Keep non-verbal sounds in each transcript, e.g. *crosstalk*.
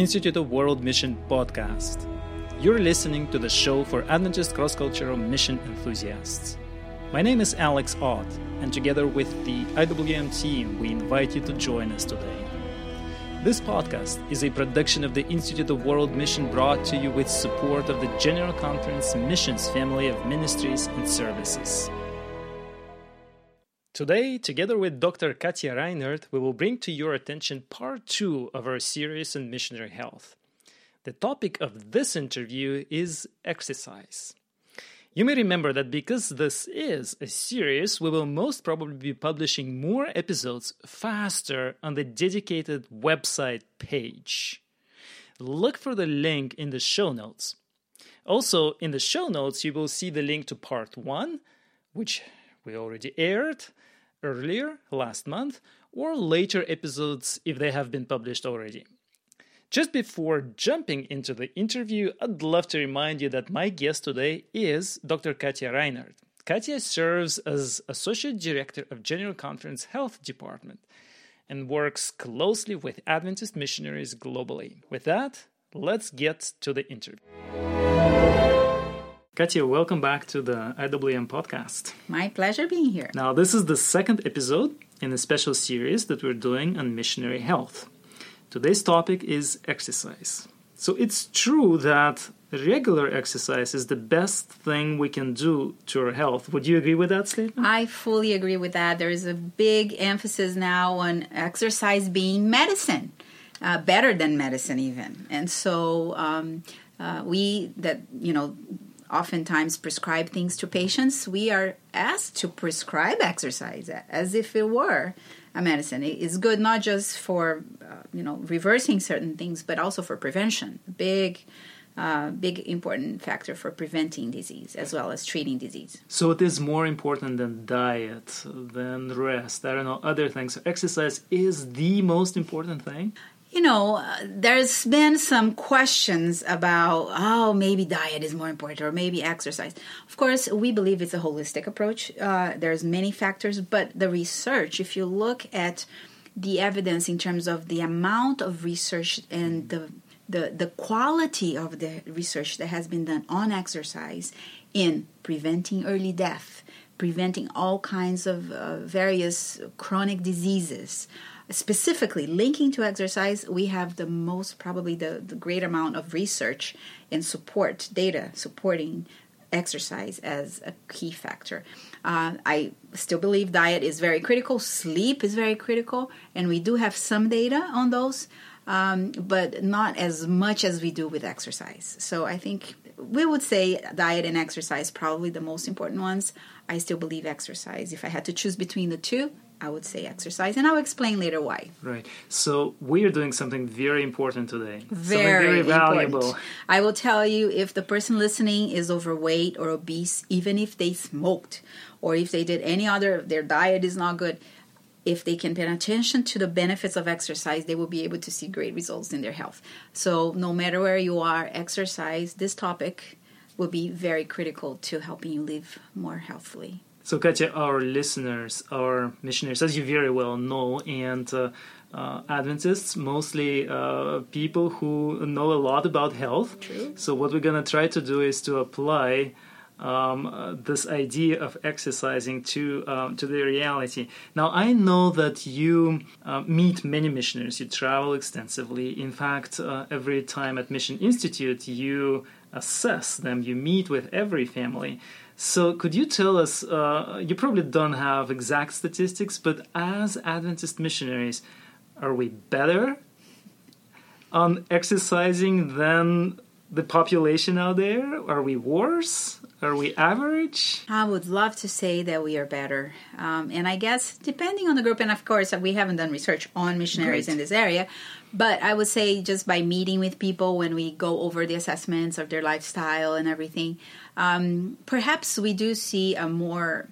Institute of World Mission podcast. You're listening to the show for Adventist cross cultural mission enthusiasts. My name is Alex Ott, and together with the IWM team, we invite you to join us today. This podcast is a production of the Institute of World Mission brought to you with support of the General Conference Missions family of ministries and services. Today, together with Dr. Katja Reinert, we will bring to your attention part two of our series on missionary health. The topic of this interview is exercise. You may remember that because this is a series, we will most probably be publishing more episodes faster on the dedicated website page. Look for the link in the show notes. Also, in the show notes, you will see the link to part one, which we already aired, earlier, last month, or later episodes if they have been published already. Just before jumping into the interview, I'd love to remind you that my guest today is Dr. Katja Reinert. Katja serves as Associate Director of General Conference Health Department and works closely with Adventist missionaries globally. With that, let's get to the interview. Katja, welcome back to the IWM podcast. My pleasure being here. Now, this is the second episode in a special series that we're doing on missionary health. Today's topic is exercise. So, it's true that regular exercise is the best thing we can do to our health. Would you agree with that statement? I fully agree with that. There is a big emphasis now on exercise being medicine, uh, better than medicine, even. And so, um, uh, we that, you know, oftentimes prescribe things to patients, we are asked to prescribe exercise as if it were a medicine. It's good not just for uh, you know reversing certain things, but also for prevention. Big. Uh, big important factor for preventing disease as well as treating disease. So it is more important than diet, than rest. I don't know other things. Exercise is the most important thing you know, uh, there's been some questions about, oh, maybe diet is more important or maybe exercise. Of course, we believe it's a holistic approach. Uh, there's many factors, but the research, if you look at the evidence in terms of the amount of research and the the, the quality of the research that has been done on exercise in preventing early death, preventing all kinds of uh, various chronic diseases, specifically linking to exercise, we have the most probably the, the great amount of research and support data supporting exercise as a key factor. Uh, I still believe diet is very critical, sleep is very critical, and we do have some data on those, um, but not as much as we do with exercise. So I think we would say diet and exercise probably the most important ones. I still believe exercise. If I had to choose between the two, I would say exercise, and I'll explain later why. Right. So we are doing something very important today. Very, very valuable. Important. I will tell you if the person listening is overweight or obese, even if they smoked or if they did any other, their diet is not good. If they can pay attention to the benefits of exercise, they will be able to see great results in their health. So, no matter where you are, exercise, this topic will be very critical to helping you live more healthfully. So, Katja, our listeners are missionaries, as you very well know, and uh, uh, Adventists, mostly uh, people who know a lot about health. True. So, what we're going to try to do is to apply um, uh, this idea of exercising to um, to the reality. Now, I know that you uh, meet many missionaries. You travel extensively. In fact, uh, every time at Mission Institute, you assess them. You meet with every family. So, could you tell us? Uh, you probably don't have exact statistics, but as Adventist missionaries, are we better on exercising than the population out there? Are we worse? Are we average? I would love to say that we are better. Um, and I guess depending on the group, and of course, we haven't done research on missionaries Great. in this area, but I would say just by meeting with people when we go over the assessments of their lifestyle and everything, um, perhaps we do see a more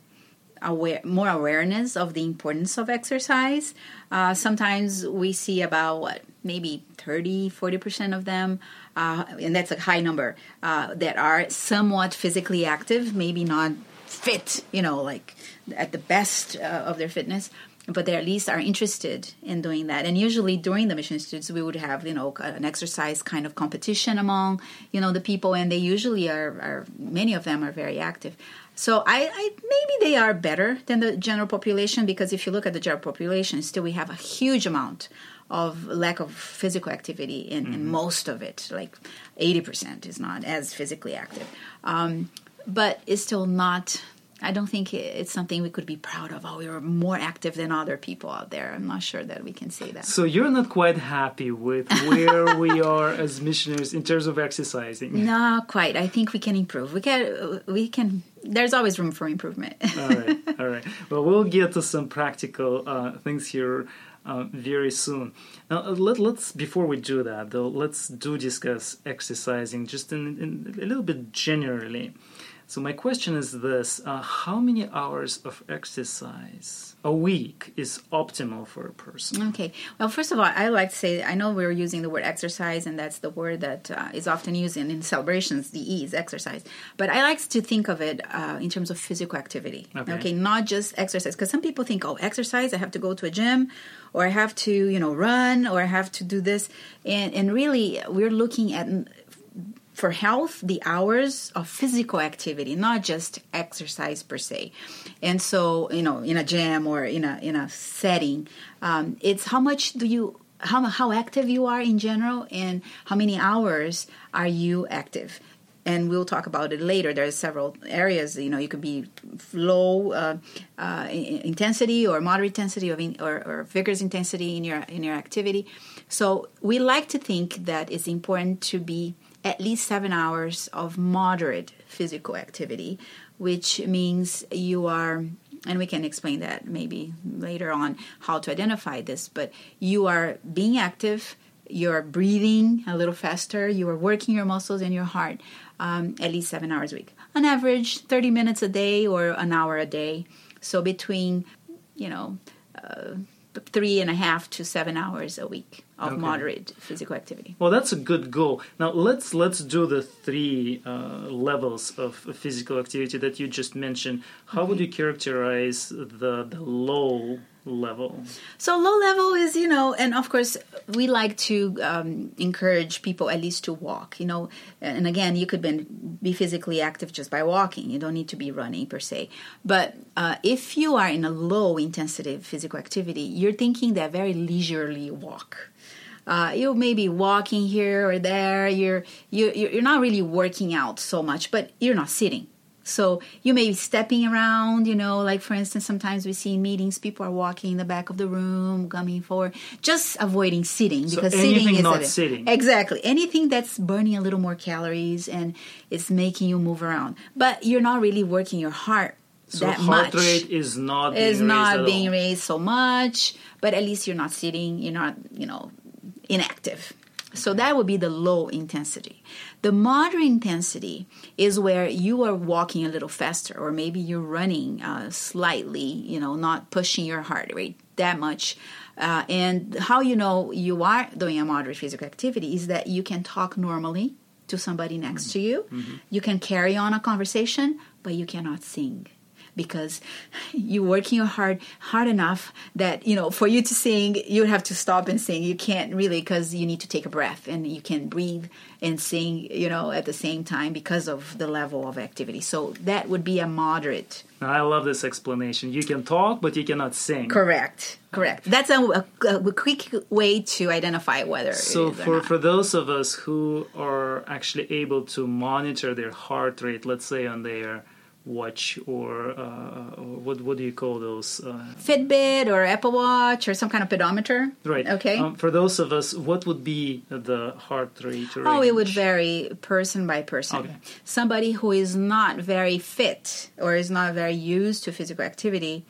aware more awareness of the importance of exercise. Uh, sometimes we see about what maybe 30 40% of them uh, and that's a high number uh, that are somewhat physically active maybe not fit you know like at the best uh, of their fitness but they at least are interested in doing that. And usually during the mission institutes, we would have you know an exercise kind of competition among you know the people, and they usually are, are many of them are very active. So I, I, maybe they are better than the general population because if you look at the general population, still we have a huge amount of lack of physical activity in, mm-hmm. in most of it. Like eighty percent is not as physically active, um, but it's still not I don't think it's something we could be proud of. Oh, we were more active than other people out there. I'm not sure that we can say that. So you're not quite happy with where *laughs* we are as missionaries in terms of exercising. Not quite. I think we can improve. We can. We can. There's always room for improvement. all right. All right. *laughs* Well, we'll get to some practical uh, things here. Uh, very soon. Now, uh, let, us before we do that, though, let's do discuss exercising just in, in a little bit generally. So my question is this: uh, How many hours of exercise a week is optimal for a person? Okay. Well, first of all, I like to say I know we're using the word exercise, and that's the word that uh, is often used in, in celebrations. The E is exercise, but I like to think of it uh, in terms of physical activity. Okay. okay not just exercise, because some people think, oh, exercise, I have to go to a gym, or I have to, you know, run, or I have to do this, and and really, we're looking at for health the hours of physical activity not just exercise per se and so you know in a gym or in a in a setting um, it's how much do you how, how active you are in general and how many hours are you active and we'll talk about it later. There's several areas. You know, you could be low uh, uh, intensity or moderate intensity in, or, or, vigorous intensity in your in your activity. So we like to think that it's important to be at least seven hours of moderate physical activity, which means you are, and we can explain that maybe later on how to identify this, but you are being active, you're breathing a little faster, you are working your muscles and your heart um, at least seven hours a week. On average, 30 minutes a day or an hour a day. So between, you know, uh, three and a half to seven hours a week of okay. moderate physical activity. Well, that's a good goal. Now let's let's do the three uh, levels of physical activity that you just mentioned. How would you characterize the the low level? So low level is you know, and of course we like to um, encourage people at least to walk. You know, and again, you could be, be physically active just by walking. You don't need to be running per se. But uh, if you are in a low intensity physical activity, you're thinking that very leisurely walk. Uh, you may be walking here or there. You're you you're not really working out so much, but you're not sitting so you may be stepping around, you know, like for instance, sometimes we see in meetings, people are walking in the back of the room, coming forward, just avoiding sitting because so sitting is not sitting. Exactly. Anything that's burning a little more calories and it's making you move around. But you're not really working your heart so that heart much. rate is not being is not being all. raised so much, but at least you're not sitting, you're not, you know, inactive. So that would be the low intensity. The moderate intensity is where you are walking a little faster, or maybe you're running uh, slightly, you know, not pushing your heart rate that much. Uh, and how you know you are doing a moderate physical activity is that you can talk normally to somebody next mm-hmm. to you. Mm-hmm. You can carry on a conversation, but you cannot sing because you're working hard hard enough that you know for you to sing you have to stop and sing you can't really because you need to take a breath and you can breathe and sing you know at the same time because of the level of activity so that would be a moderate I love this explanation. You can talk, but you cannot sing. Correct. Correct. That's a, a, a quick way to identify whether. So, for, for those of us who are actually able to monitor their heart rate, let's say on their watch or, uh, what what do you call those? Uh, Fitbit or Apple Watch or some kind of pedometer. Right. Okay. Um, for those of us, what would be the heart rate? Range? Oh, it would vary person by person. Okay. Somebody who is not very fit or is not very used to physical activity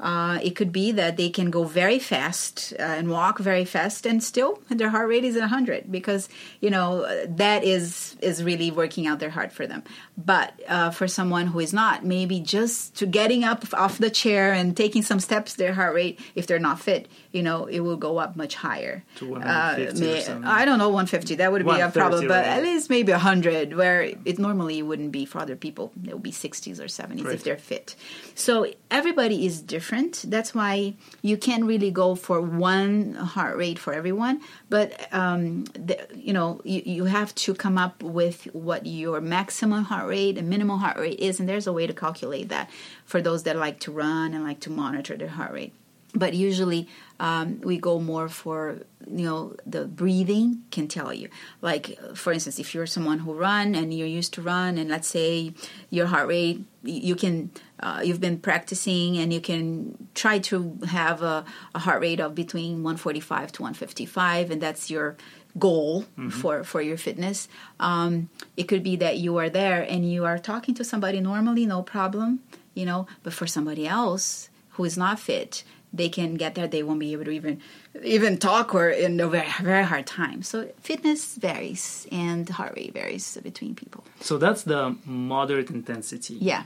uh, it could be that they can go very fast uh, and walk very fast, and still their heart rate is at 100 because you know that is is really working out their heart for them. But uh, for someone who is not, maybe just to getting up off the chair and taking some steps, their heart rate, if they're not fit, you know, it will go up much higher. To 150 uh, or. I don't know, 150. That would be a problem, but at least maybe 100, where it normally wouldn't be for other people. It would be 60s or 70s right. if they're fit. So everybody is different. That's why you can't really go for one heart rate for everyone. But um, the, you know, you, you have to come up with what your maximum heart rate and minimal heart rate is, and there's a way to calculate that for those that like to run and like to monitor their heart rate but usually um, we go more for you know the breathing can tell you like for instance if you're someone who run and you're used to run and let's say your heart rate you can uh, you've been practicing and you can try to have a, a, heart rate of between 145 to 155 and that's your goal mm-hmm. for for your fitness um, it could be that you are there and you are talking to somebody normally no problem you know but for somebody else who is not fit they can get there they won't be able to even even talk or in a very very hard time. So fitness varies and heart rate varies between people. So that's the moderate intensity. Yeah.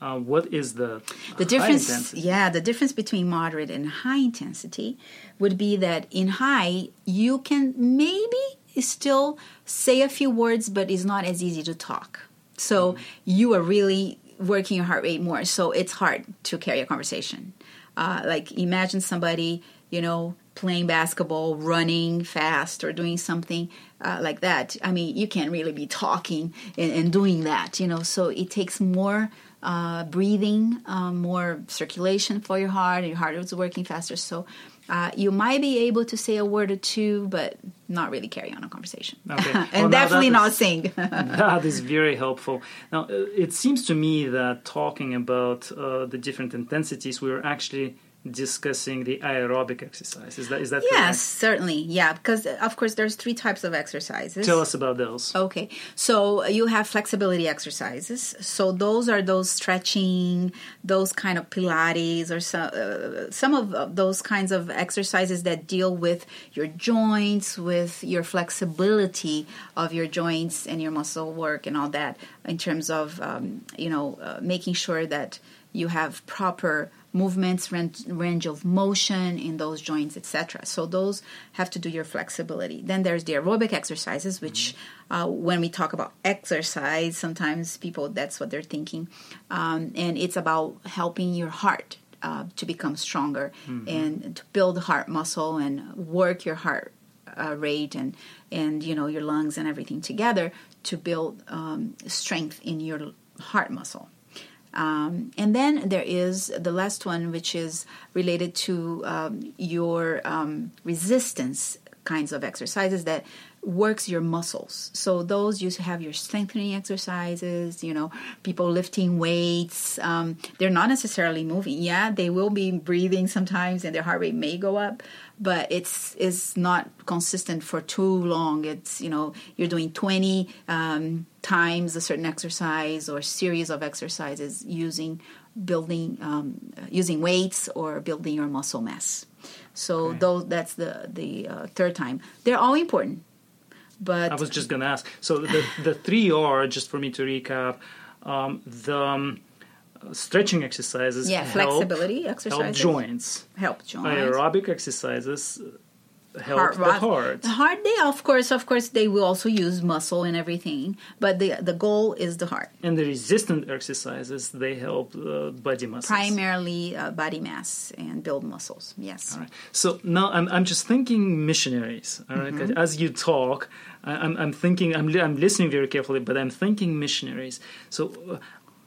Uh, what is the the difference yeah the difference between moderate and high intensity would be that in high you can maybe still say a few words but it's not as easy to talk. So mm-hmm. you are really working your heart rate more so it's hard to carry a conversation uh, like imagine somebody, you know, playing basketball, running fast, or doing something uh, like that. I mean, you can't really be talking and, and doing that, you know. So it takes more uh, breathing, um, more circulation for your heart. Your heart is working faster, so. Uh, you might be able to say a word or two, but not really carry on a conversation. Okay. *laughs* and well, definitely not sing. *laughs* that is very helpful. Now, uh, it seems to me that talking about uh, the different intensities, we are actually discussing the aerobic exercise. Is that is that yes, correct? certainly, yeah. Because of course, there's three types of exercises. Tell us about those. Okay, so you have flexibility exercises. So those are those stretching, those kind of Pilates, or some uh, some of those kinds of exercises that deal with your joints, with your flexibility of your joints and your muscle work and all that. In terms of um, you know uh, making sure that you have proper movements, range, of motion in those joints, etc. So those have to do your flexibility. Then there's the aerobic exercises, which uh, when we talk about exercise, sometimes people that's what they're thinking, um, and it's about helping your heart uh, to become stronger mm-hmm. and to build heart muscle and work your heart uh, rate and and you know your lungs and everything together to build um, strength in your heart muscle. Um, and then there is the last one, which is related to um, your um, resistance kinds of exercises that works your muscles. So those you to have your strengthening exercises, you know, people lifting weights. Um, they're not necessarily moving. Yeah, they will be breathing sometimes, and their heart rate may go up, but it's is not consistent for too long. It's you know you're doing twenty um, times a certain exercise or series of exercises using building um, using weights or building your muscle mass. So okay. those that's the the uh, third time. They're all important but I was just going to ask. So the the three are just for me to recap. Um, the um, stretching exercises, yeah, help, flexibility exercises, help joints, help joints, aerobic exercises help heart, the heart. The heart, they of course, of course, they will also use muscle and everything, but the the goal is the heart. And the resistant exercises they help uh, body muscles, primarily uh, body mass and build muscles. Yes. All right. So now I'm I'm just thinking missionaries. All right? mm-hmm. As you talk, I'm I'm thinking I'm I'm listening very carefully, but I'm thinking missionaries. So uh,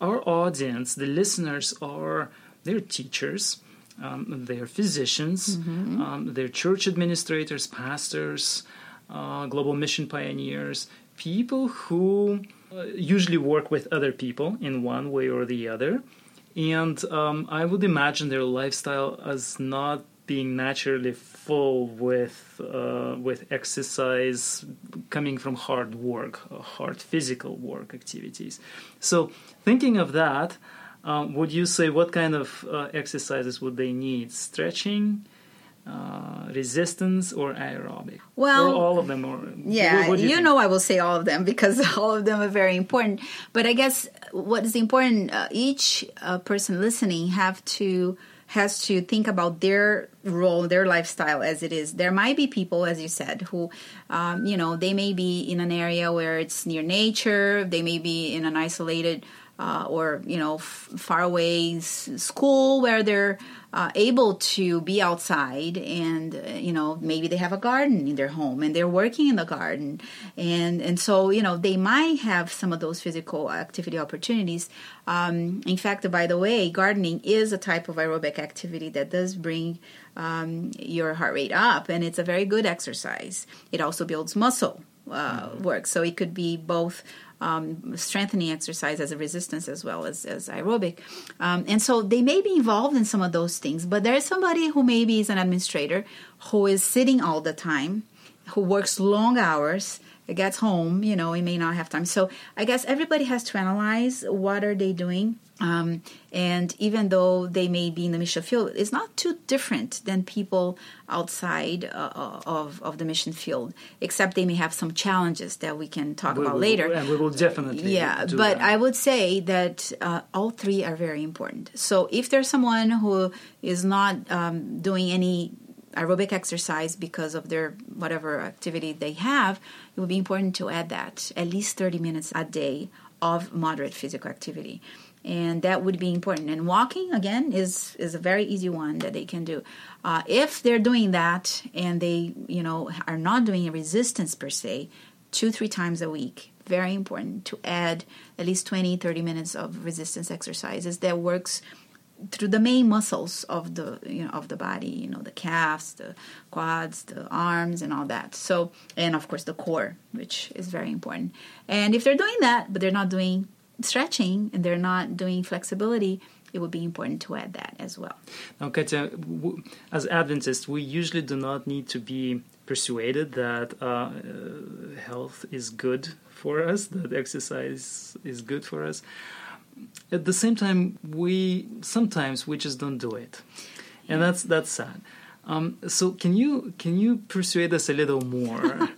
our audience, the listeners, are they're teachers um, they're physicians, mm-hmm. um, they're church administrators, pastors, uh, global mission pioneers, people who uh, usually work with other people in one way or the other. And um, I would imagine their lifestyle as not being naturally full with uh, with exercise coming from hard work, hard physical work activities. So thinking of that, um, would you say what kind of uh, exercises would they need? Stretching, uh, resistance, or aerobic? Well, or all of them. Or yeah, you, you know, I will say all of them because *laughs* all of them are very important. But I guess what is important, uh, each uh, person listening have to has to think about their role, their lifestyle as it is. There might be people, as you said, who, um, you know, they may be in an area where it's near nature. They may be in an isolated uh, or you know f- far away s- school where they're uh, able to be outside and uh, you know maybe they have a garden in their home and they're working in the garden. And and so you know they might have some of those physical activity opportunities. Um, in fact by the way gardening is a type of aerobic activity that does bring um, your heart rate up and it's a very good exercise. It also builds muscle uh, work. So it could be both um, strengthening exercise as a resistance as well as, as aerobic. Um, and so they may be involved in some of those things, but there's somebody who maybe is an administrator who is sitting all the time, who works long hours, gets home, you know, he may not have time. So I guess everybody has to analyze what are they doing um, and even though they may be in the mission field, it's not too different than people outside uh, of, of the mission field, except they may have some challenges that we can talk We about will- later. and we will definitely Yeah, but that. I would say that uh, all three are very important. So if there's someone who is not um, doing any aerobic exercise because of their whatever activity they have, it would be important to add that at least 30 minutes a day of moderate physical activity. And that would be important. And walking again is is a very easy one that they can do. Uh, if they're doing that and they you know are not doing a resistance per se, two three times a week, very important to add at least 20 30 minutes of resistance exercises that works through the main muscles of the you know of the body you know the calves the quads the arms and all that. So and of course the core which is very important. And if they're doing that but they're not doing stretching and they're not doing flexibility it would be important to add that as well. Now, Katya, w- as Adventists, we usually do not need to be persuaded that uh, uh, health is good for us, that exercise is good for us. At the same time, we sometimes we just don't do it, and that's that's sad. Um, so, can you can you persuade us a little more? *laughs*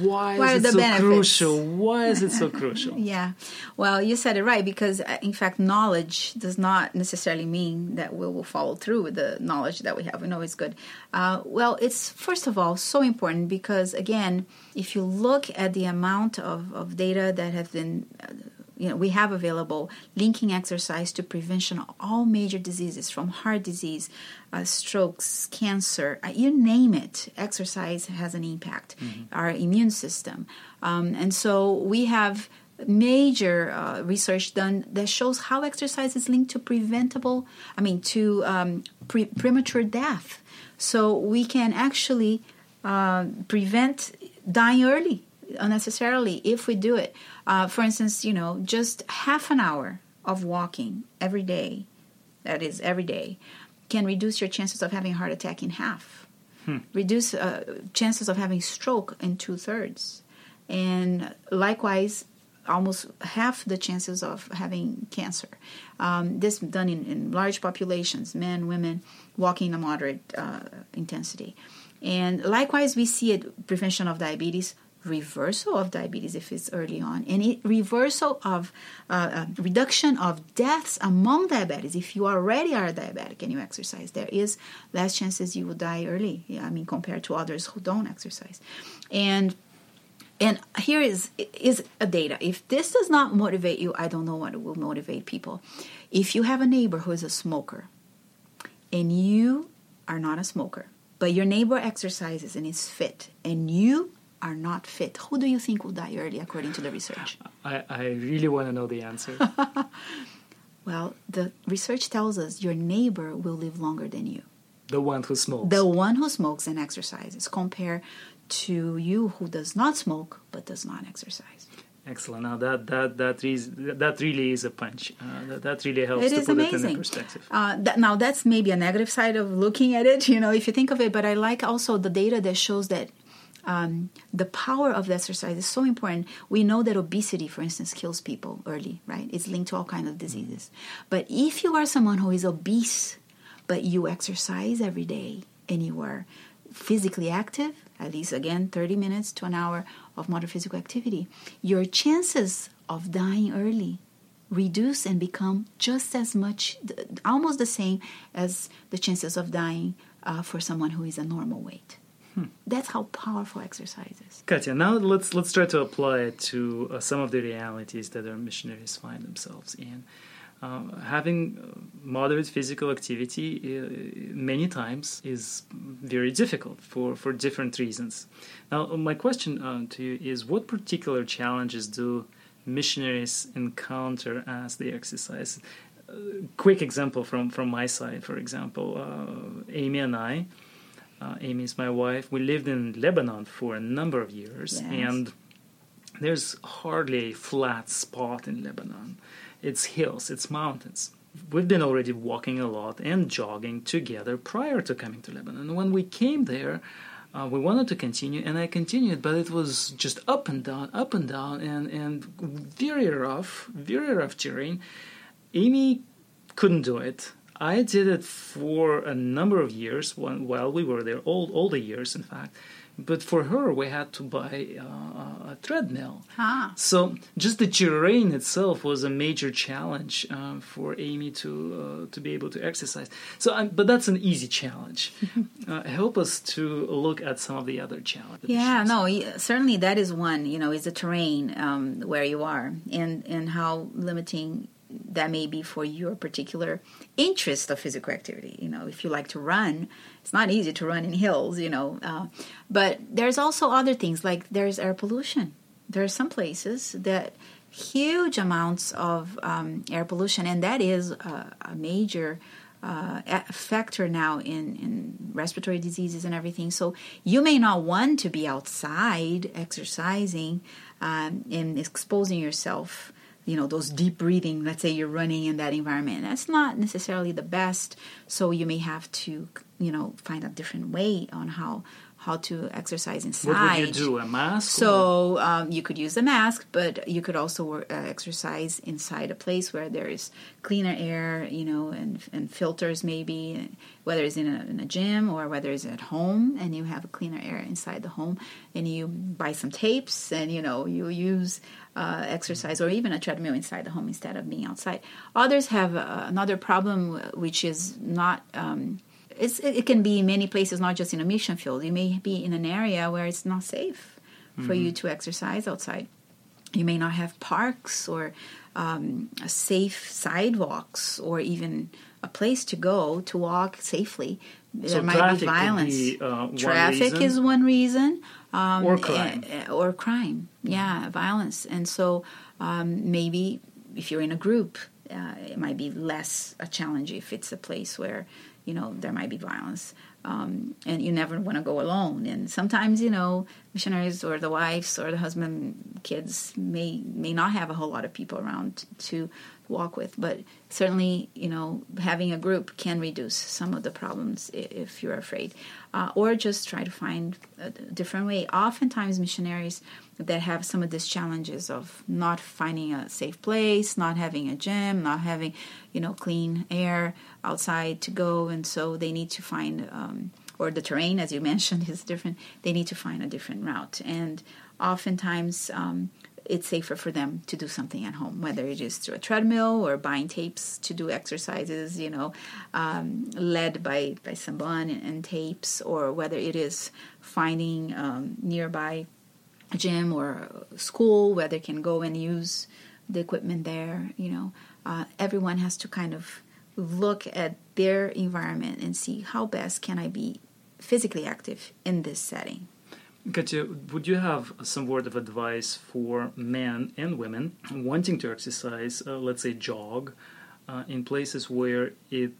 Why What is it so benefits? crucial? Why is it so *laughs* crucial? Yeah, well, you said it right because, uh, in fact, knowledge does not necessarily mean that we will follow through with the knowledge that we have. We know it's good. Uh, well, it's first of all so important because, again, if you look at the amount of, of data that have been uh, you know, we have available linking exercise to prevention of all major diseases from heart disease, uh, strokes, cancer, uh, you name it. Exercise has an impact. Our immune system, um, and so we have major uh, research done that shows how exercise is linked to preventable, I mean, to um, pre- premature death. So we can actually uh, prevent dying early unnecessarily if we do it. Uh, for instance, you know, just half an hour of walking every day, that is every day, can reduce your chances of having a heart attack in half. Reduce uh, chances of having stroke in two thirds, and likewise, almost half the chances of having cancer. Um, this done in, in large populations, men, women, walking a moderate uh, intensity. And likewise, we see it prevention of diabetes, reversal of diabetes if it's early on, and it, reversal of uh, uh, reduction of deaths among diabetics. If you already are diabetic and you exercise, there is less chances you will die early. I mean, compared to others who don't exercise, and and here is is a data. If this does not motivate you, I don't know what will motivate people. If you have a neighbor who is a smoker, and you are not a smoker, but your neighbor exercises and is fit, and you are not fit, who do you think will die early according to the research? I, I really want to know the answer. *laughs* Well, the research tells us your neighbor will live longer than you. the one who smokes. The one who smokes and exercises compared to you who does not smoke but does not exercise. Excellent. Now that that that is that really is a punch. Uh, that, that really helps It to is put it in amazing. perspective. Uh, that, now that's maybe a negative side of looking at it, *laughs* you know, if you think of it. But I like also the data that shows that um, the power of the exercise is so important. We know that obesity, for instance, kills people early, right? It's linked to all kinds of diseases. But if you are someone who is obese, but you exercise every day are physically active, at least again 30 minutes to an hour of moderate physical activity, your chances of dying early reduce and become just as much, almost the same as the chances of dying uh, for someone who is a normal weight. That's how powerful exercise is. Katya, now let's let's try to apply it to uh, some of the realities that our missionaries find themselves in. Uh, having moderate physical activity uh, many times is very difficult for, for different reasons. Now, my question uh, to you is what particular challenges do missionaries encounter as they exercise? Uh, quick example from, from my side, for example, uh, Amy and I, uh, Amy is my wife, we lived in Lebanon for a number of years, Yes. and there's hardly a flat spot in Lebanon it's hills, it's mountains. We've been already walking a lot and jogging together prior to coming to Lebanon. When we came there, uh, we wanted to continue, and I continued, but it was just up and down, up and down, and, and very rough, very rough terrain. Amy couldn't do it. I did it for a number of years when, while we were there, all, all the years, in fact. But for her, we had to buy uh, a treadmill. Ah. So just the terrain itself was a major challenge uh, for Amy to uh, to be able to exercise. So, um, but that's an easy challenge. *laughs* uh, help us to look at some of the other challenges. Yeah, no, certainly that is one. You know, is the terrain um, where you are, and and how limiting that may be for your particular interest of physical activity. You know, if you like to run, it's not easy to run in hills. You know, uh, but there's also other things like there's air pollution. There are some places that huge amounts of um, air pollution, and that is a, a major uh, factor now in, in respiratory diseases and everything. So you may not want to be outside exercising um, and exposing yourself. You know, those deep breathing, let's say you're running in that environment. That's not necessarily the best. So you may have to, you know, find a different way on how how to exercise inside. What would you do? A mask? So um, you could use a mask, but you could also wor- uh, exercise inside a place where there is cleaner air, you know, and and filters maybe, whether it's in a, in a gym or whether it's at home, and you have a cleaner air inside the home, and you buy some tapes, and you know you use uh, exercise or even a treadmill inside the home instead of being outside. Others have uh, another problem, uh, which is not. Um, it's, it can be in many places, not just in a mission field. You may be in an area where it's not safe for you to exercise outside. You may not have parks or um, safe sidewalks or even a place to go to walk safely. So there might be violence. be, uh, traffic reason? is one reason. Um, Or crime. eh, or crime. Yeah, violence. And so um, maybe if you're in a group, uh, it might be less a challenge if it's a place where you know there might be violence. Um, and you never want to go alone. And sometimes, you know, missionaries or the wives or the husband, kids may may not have a whole lot of people around to walk with. But certainly, you know, having a group can reduce some of the problems if you're afraid, uh, or just try to find a different way. Oftentimes, missionaries that have some of these challenges of not finding a safe place, not having a gym, not having, you know, clean air outside to go, and so they need to find, um, or the terrain, as you *laughs* mentioned, is different. They need to find a different route, and oftentimes. Um, it's safer for them to do something at home, whether it is through a treadmill or buying tapes to do exercises, you know, um, led by, by someone and, and tapes, or whether it is finding um, nearby gym or school where they can go and use the equipment there. You know, uh, everyone has to kind of look at their environment and see how best can I be physically active in this setting. Katya, would you have some word of advice for men and women wanting to exercise, uh, let's say jog, uh, in places where it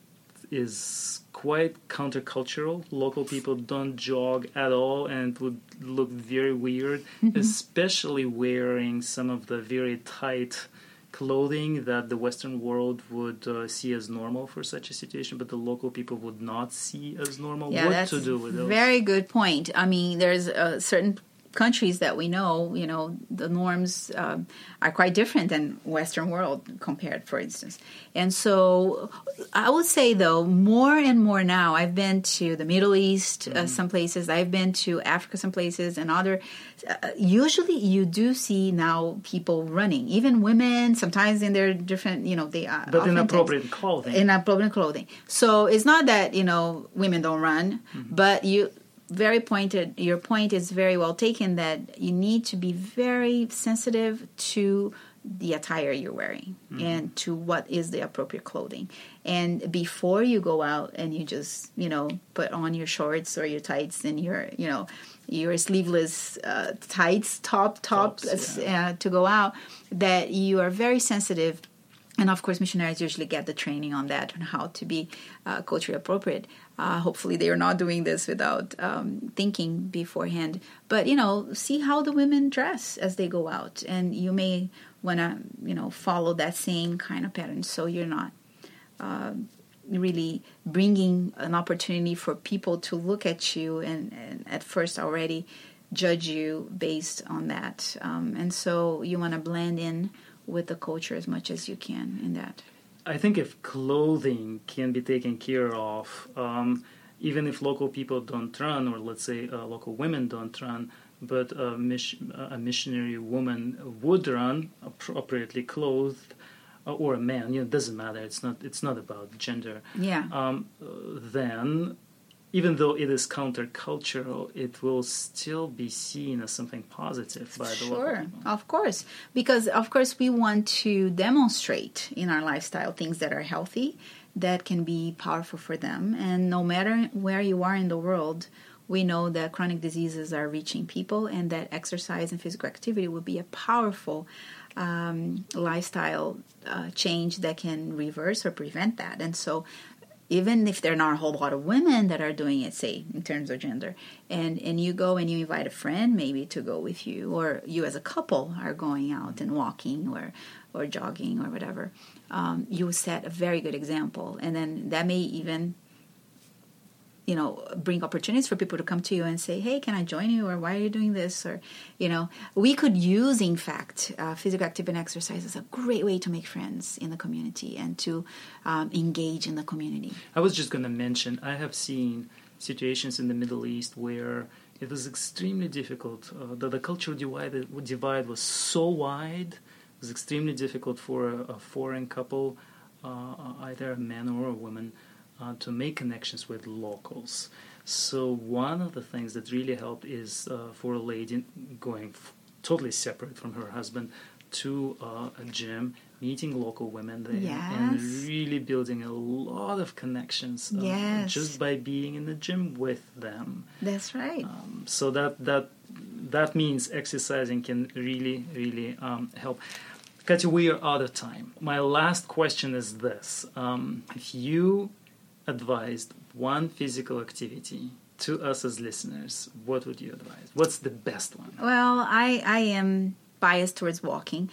is quite countercultural? Local people don't jog at all and would look very weird, especially wearing some of the very tight clothing that the Western world would uh, see as normal for such a situation, but the local people would not see as normal. Yeah, what that's to do with those? very good point. I mean, there's a certain countries that we know, you know, the norms um, are quite different than Western world compared, for instance. And so, I would say though, more and more now, I've been to the Middle East, uh, some places. I've been to Africa, some places, and other. Uh, usually, you do see now people running, even women. Sometimes in their different, you know, they are but in appropriate clothing. in appropriate clothing. So it's not that you know women don't run, Mm-hmm. but you very pointed. Your point is very well taken. That you need to be very sensitive to the attire you're wearing mm-hmm. and to what is the appropriate clothing. And before you go out and you just, you know, put on your shorts or your tights and your, you know, your sleeveless uh, tights, top, top Tops, yeah. uh, to go out, that you are very sensitive and of course missionaries usually get the training on that and how to be uh, culturally appropriate. Uh, hopefully they are not doing this without um, thinking beforehand. But you know see how the women dress as they go out. And you may want to you know follow that same kind of pattern. So you're not uh, really bringing an opportunity for people to look at you and, and at first already judge you based on that. Um, and so you want to blend in with the culture as much as you can in that? I think if clothing can be taken care of um, even if local people don't run or let's say uh, local women don't run but a, a missionary woman would run appropriately clothed uh, or a man you know it doesn't matter it's not it's not about gender. Yeah. Um, then even though it is countercultural, it will still be seen as something positive by the world. sure, of course, because of course we want to demonstrate in our lifestyle things that are healthy, that can be powerful for them, and no matter where you are in the world, we know that chronic diseases are reaching people and that exercise and physical activity will be a powerful um, lifestyle uh, change that can reverse or prevent that. And so, even if there are not a whole lot of women that are doing it, say in terms of gender, and and you go and you invite a friend maybe to go with you, or you as a couple are going out and walking or or jogging or whatever, um, you set a very good example, and then that may even you know bring opportunities for people to come to you and say hey can i join you? Or why are you doing this? Or you know we could use in fact uh, physical activity and exercise as a great way to make friends in the community and to um, engage in the community. I was just going to mention i have seen situations in the middle east where it was extremely difficult uh, the, the cultural divide, divide was so wide it was extremely difficult for a, a foreign couple uh, either a man or a woman uh, to make connections with locals. So one of the things that really helped is uh, for a lady going f- totally separate from her husband to uh, a gym, meeting local women there, yes. and really building a lot of connections uh, yes. just by being in the gym with them. That's right. Um, so that that that means exercising can really really um, help. Katya, we are out of time. My last question is this: um, If you advised one physical activity to us as listeners, what would you advise? What's the best one? Well, I, I am biased towards walking.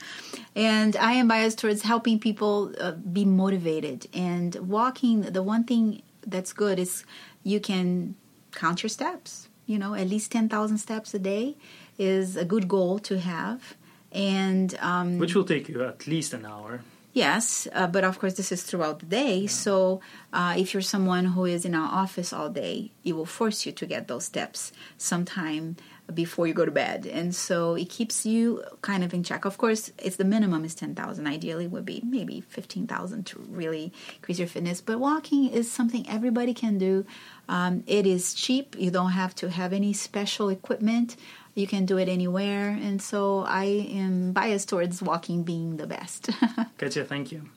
*laughs* and I am biased towards helping people uh, be motivated. And walking, the one thing that's good is you can count your steps. You know, at least 10,000 steps a day is a good goal to have. And um, which will take you at least an hour. Yes, uh, but of course, this is throughout the day. Yeah. So, uh, if you're someone who is in our office all day, it will force you to get those steps sometime before you go to bed, and so it keeps you kind of in check. Of course, it's the minimum is ten thousand. Ideally, would be maybe fifteen thousand to really increase your fitness. But walking is something everybody can do. Um, it is cheap. You don't have to have any special equipment. You can do it anywhere. And so I am biased towards walking being the best. *laughs* Katya, thank you.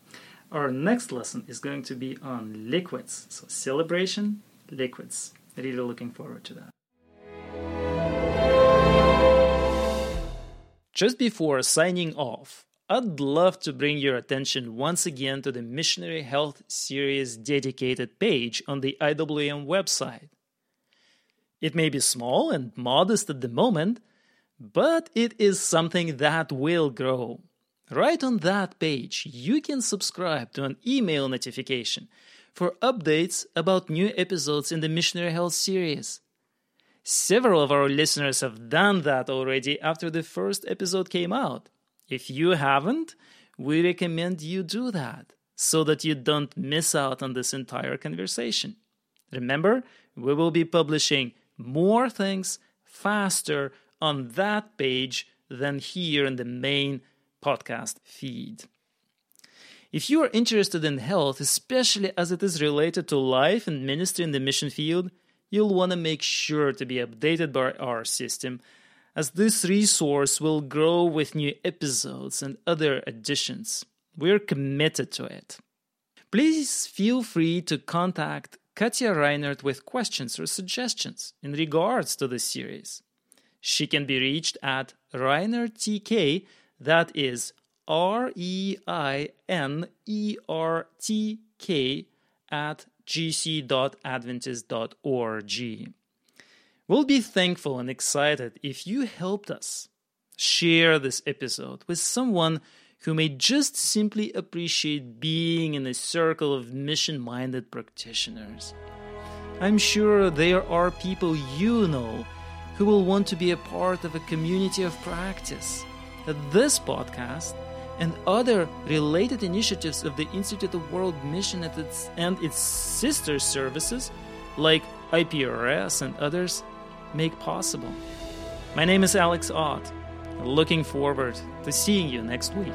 Our next lesson is going to be on liquids. So, celebration, liquids. Really looking forward to that. Just before signing off, I'd love to bring your attention once again to the Missionary Health Series dedicated page on the IWM website. It may be small and modest at the moment, but it is something that will grow. Right on that page, you can subscribe to an email notification for updates about new episodes in the Missionary Health series. Several of our listeners have done that already after the first episode came out. If you haven't, we recommend you do that so that you don't miss out on this entire conversation. Remember, we will be publishing more things faster on that page than here in the main podcast feed. If you are interested in health, especially as it is related to life and ministry in the mission field, you'll want to make sure to be updated by our system, as this resource will grow with new episodes and other additions. We're committed to it. Please feel free to contact Katja Reinert with questions or suggestions in regards to the series. She can be reached at ReinertTK, that is R E I N E R T K, at gc.adventist.org. We'll be thankful and excited if you helped us. Share this episode with someone who may just simply appreciate being in a circle of mission minded practitioners. I'm sure there are people you know who will want to be a part of a community of practice. That this podcast and other related initiatives of the Institute of World Mission its, and its sister services, like IPRS and others, make possible. My name is Alex Ott. Looking forward to seeing you next week.